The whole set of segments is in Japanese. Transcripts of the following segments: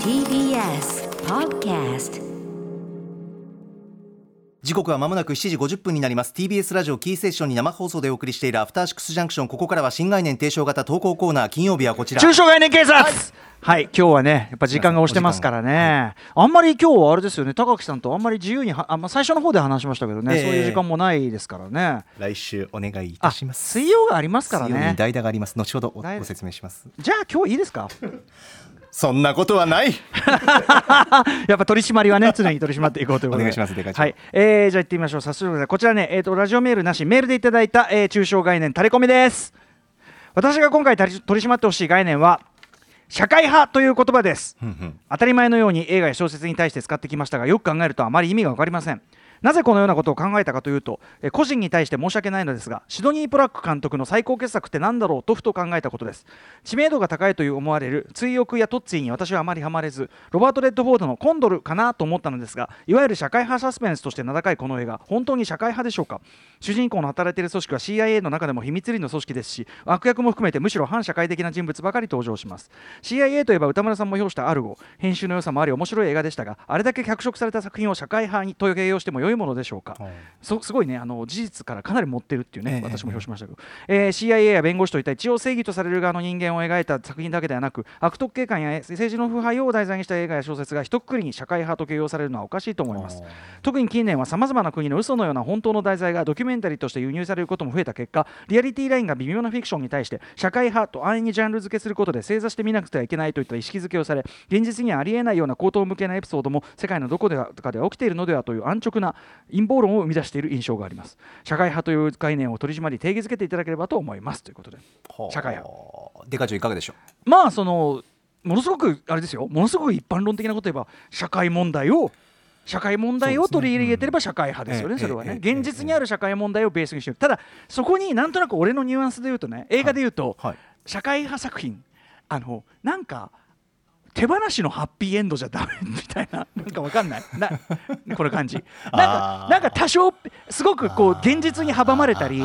TBS Podcast 時刻はまもなく7時50分になります。TBS ラジオキーセッションに生放送でお送りしているアフターシックスジャンクションここからは新概念提唱型投稿コーナー金曜日はこちら。中小概念警察。はい、今日はね、やっぱ時間が押してますからね、あんまり今日はあれですよね、高木さんとあんまり自由には、あまあ、最初の方で話しましたけどね、ええ。そういう時間もないですからね。来週お願いいたあ、します。水曜がありますからね。水曜に代打があります。後ほどご説明します。じゃあ今日いいですか？そんなことはない やっぱ取り締まりはね常に取り締まっていこうということで。お願いしますはい、えー、じゃあ行ってみましょう。早速こちらね、えー、とラジオメールなしメールでいただいた、えー、中小概念タレコミです。私が今回取り取り締まってほしい概念は社会派という言葉です。うんうん。当たり前のように映画や小説に対して使ってきましたがよく考えるとあまり意味が分かりませんなぜこのようなことを考えたかというとえ個人に対して申し訳ないのですがシドニー・ポラック監督の最高傑作って何だろうとふと考えたことです。知名度が高いという思われる追憶やトッツィに私はあまりハマれずロバート・レッドフォードのコンドルかなと思ったのですがいわゆる社会派サスペンスとして名高いこの映画本当に社会派でしょうか？主人公の働いている組織は CIA の中でも秘密裏の組織ですし悪役も含めてむしろ反社会的な人物ばかり登場します。CIA といえば歌村さんも評したアルゴ編集の良さもあり面白い映画でしたがあれだけ脚色された作品を社会派にと形容しても良いものでしょうか、すごいねあの事実からかなり持ってるっていうね、ええ私も評しましたけど、えー CIA や弁護士といった一応正義とされる側の人間を描いた作品だけではなく悪徳警官や政治の腐敗を題材にした映画や小説が一括りに社会派と形容されるのはおかしいと思います。特に近年はさまざまな国の嘘のような本当の題材がドキュメンタリーとして輸入されることも増えた結果リアリティラインが微妙なフィクションに対して社会派と安易にジャンル付けすることで正座して見なくてはいけないといった意識づけをされ現実にはありえないような口頭向けなエピソードも世界のどこでかで起きているのではという安直な陰謀論を生み出している印象があります。社会派という概念を取り締まり定義づけていただければと思います。ということで。社会派。デカ長いかがでしょまあそのものすごくあれですよ。ものすごく一般論的なこと言えば社会問題を社会問題を取り入れてれば社会派ですよね、それはね、現実にある社会問題をベースにしてる、ただ、そこになんとなく俺のニュアンスで言うとね、映画で言うと、はい。社会派作品、あのなんか、手放しのハッピーエンドじゃダメみたいな、なんかわかんない、なこの感じ、なんかなんか多少、すごくこう現実に阻まれたり、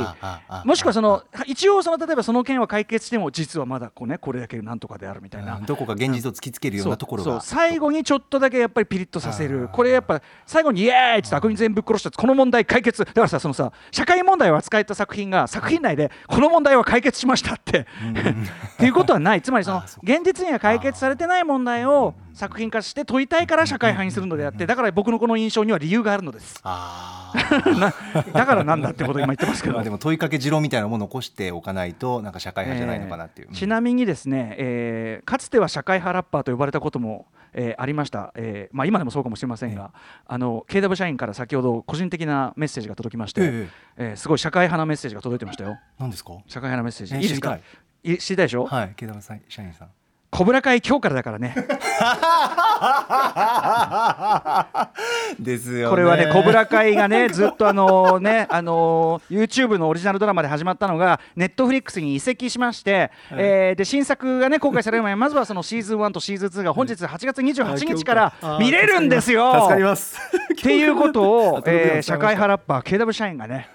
もしくはその一応その例えばその件は解決しても実はまだこう、ね、これだけなんとかであるみたいな、うんどこか現実を突きつけるようなところが。最後にちょっとだけやっぱりピリッとさせる。これやっぱ最後にイエーイって悪人全部殺したこの問題解決だからさそのさ社会問題を扱えた作品が作品内でこの問題は解決しましたって。っていうことはない。つまりその現実には解決されてない問題を作品化して問いたいから社会派にするのであってだから僕のこの印象には理由があるのです。だからなんだってことを今言ってますけど。まあでも問いかけ持論みたいなものを残しておかないとなんか社会派じゃないのかなっていう、えーちなみにですね、えーかつては社会派ラッパーと呼ばれたことも、えーありました、えーまあ、今でもそうかもしれませんが、あの KW 社員から先ほど個人的なメッセージが届きまして、ええ。えーすごい社会派なメッセージが届いてましたよ。何ですか？社会派なメッセージ、えーい。いですか？知りい知りたいでしょ、はい毛玉さん社員さん小倉会今日からだからね。ですよね。これはね、小倉会がね、ずっとあのね、あの YouTube のオリジナルドラマで始まったのが、ネットフリックスに移籍しまして、えーで新作がね公開される前に、まずはそのシーズン1とシーズン2が本日8月28日から見れるんですよ。助かりますっていうことを、えー社会派ラッパー KW 社員がね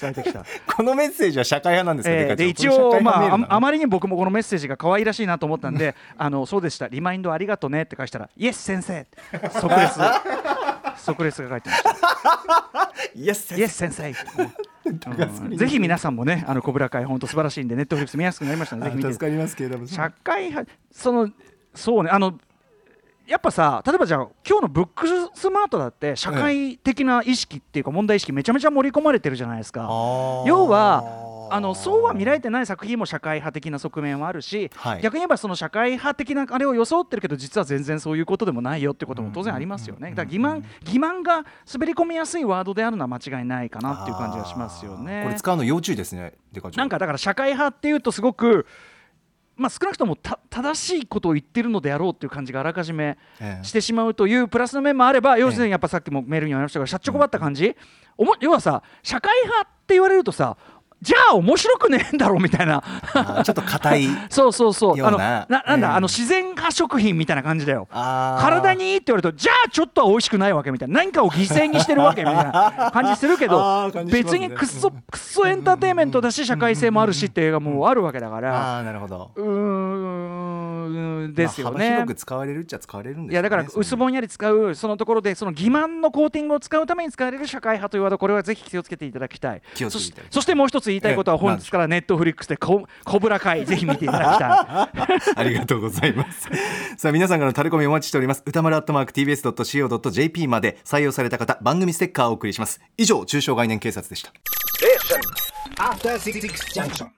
伝えてきた。このメッセージは社会派なんですか、えーで一応、まあ、ああままりに僕もこのメッセージが可愛らしいなと思ったんで あのそうでした。リマインドありがとねって返したらイエス先生。即レス。即レスが書いてました。イエスイエス先生、うん。ぜひ皆さんもねあの小倉会本当素晴らしいんでネットフリックス見やすくなりましたのでぜひ見て。助かりますけども社会派そのそうねあのやっぱさ例えばじゃあ今日のブックスマートだって社会的な意識っていうか問題意識めちゃめちゃ盛り込まれてるじゃないですか。要はあのそうは見られてない作品も社会派的な側面はあるし、はい。逆に言えばその社会派的なあれを装ってるけど実は全然そういうことでもないよってことも当然ありますよね。だから欺瞞欺瞞が滑り込みやすいワードであるのは間違いないかなっていう感じがしますよね。これ使うの要注意ですね。なんかだから社会派っていうとすごくまあ、少なくともた正しいことを言ってるのであろうっていう感じがあらかじめええ。してしまうというプラスの面もあれば要するにやっぱさっきもメールにありましたがしゃっちょこばった感じ、おも要はさ社会派って言われるとさじゃあ面白くねえんだろうみたいな。ちょっと硬い そうそうそう。あのなななんだ、ええあの自然派食品みたいな感じだよ。体にいいって言われるとじゃあちょっとは美味しくないわけみたいな。何かを犠牲にしてるわけみたいな感じするけ あどね。別にくっそくっそエンターテインメントだし社会性もあるしっていう映画もあるわけだから。うんですよね。まあ幅広く使われるっちゃ使われるんですよねいやだから薄ぼんやり使うそのところでその欺瞞のコーティングを使うために使われる社会派というワードこれはぜひ気をつけていただきたい気をつけていそただきたいそしてもう一つ言いたいことはええ本日からネットフリックスでココブラ会ぜひ見ていただきたい ありがとうございます。さあ皆さんからのタレコミお待ちしております。歌丸アットマーク tbs.co.jp まで採用された方番組ステッカーをお送りします。以上中小概念警察でした。After Junction.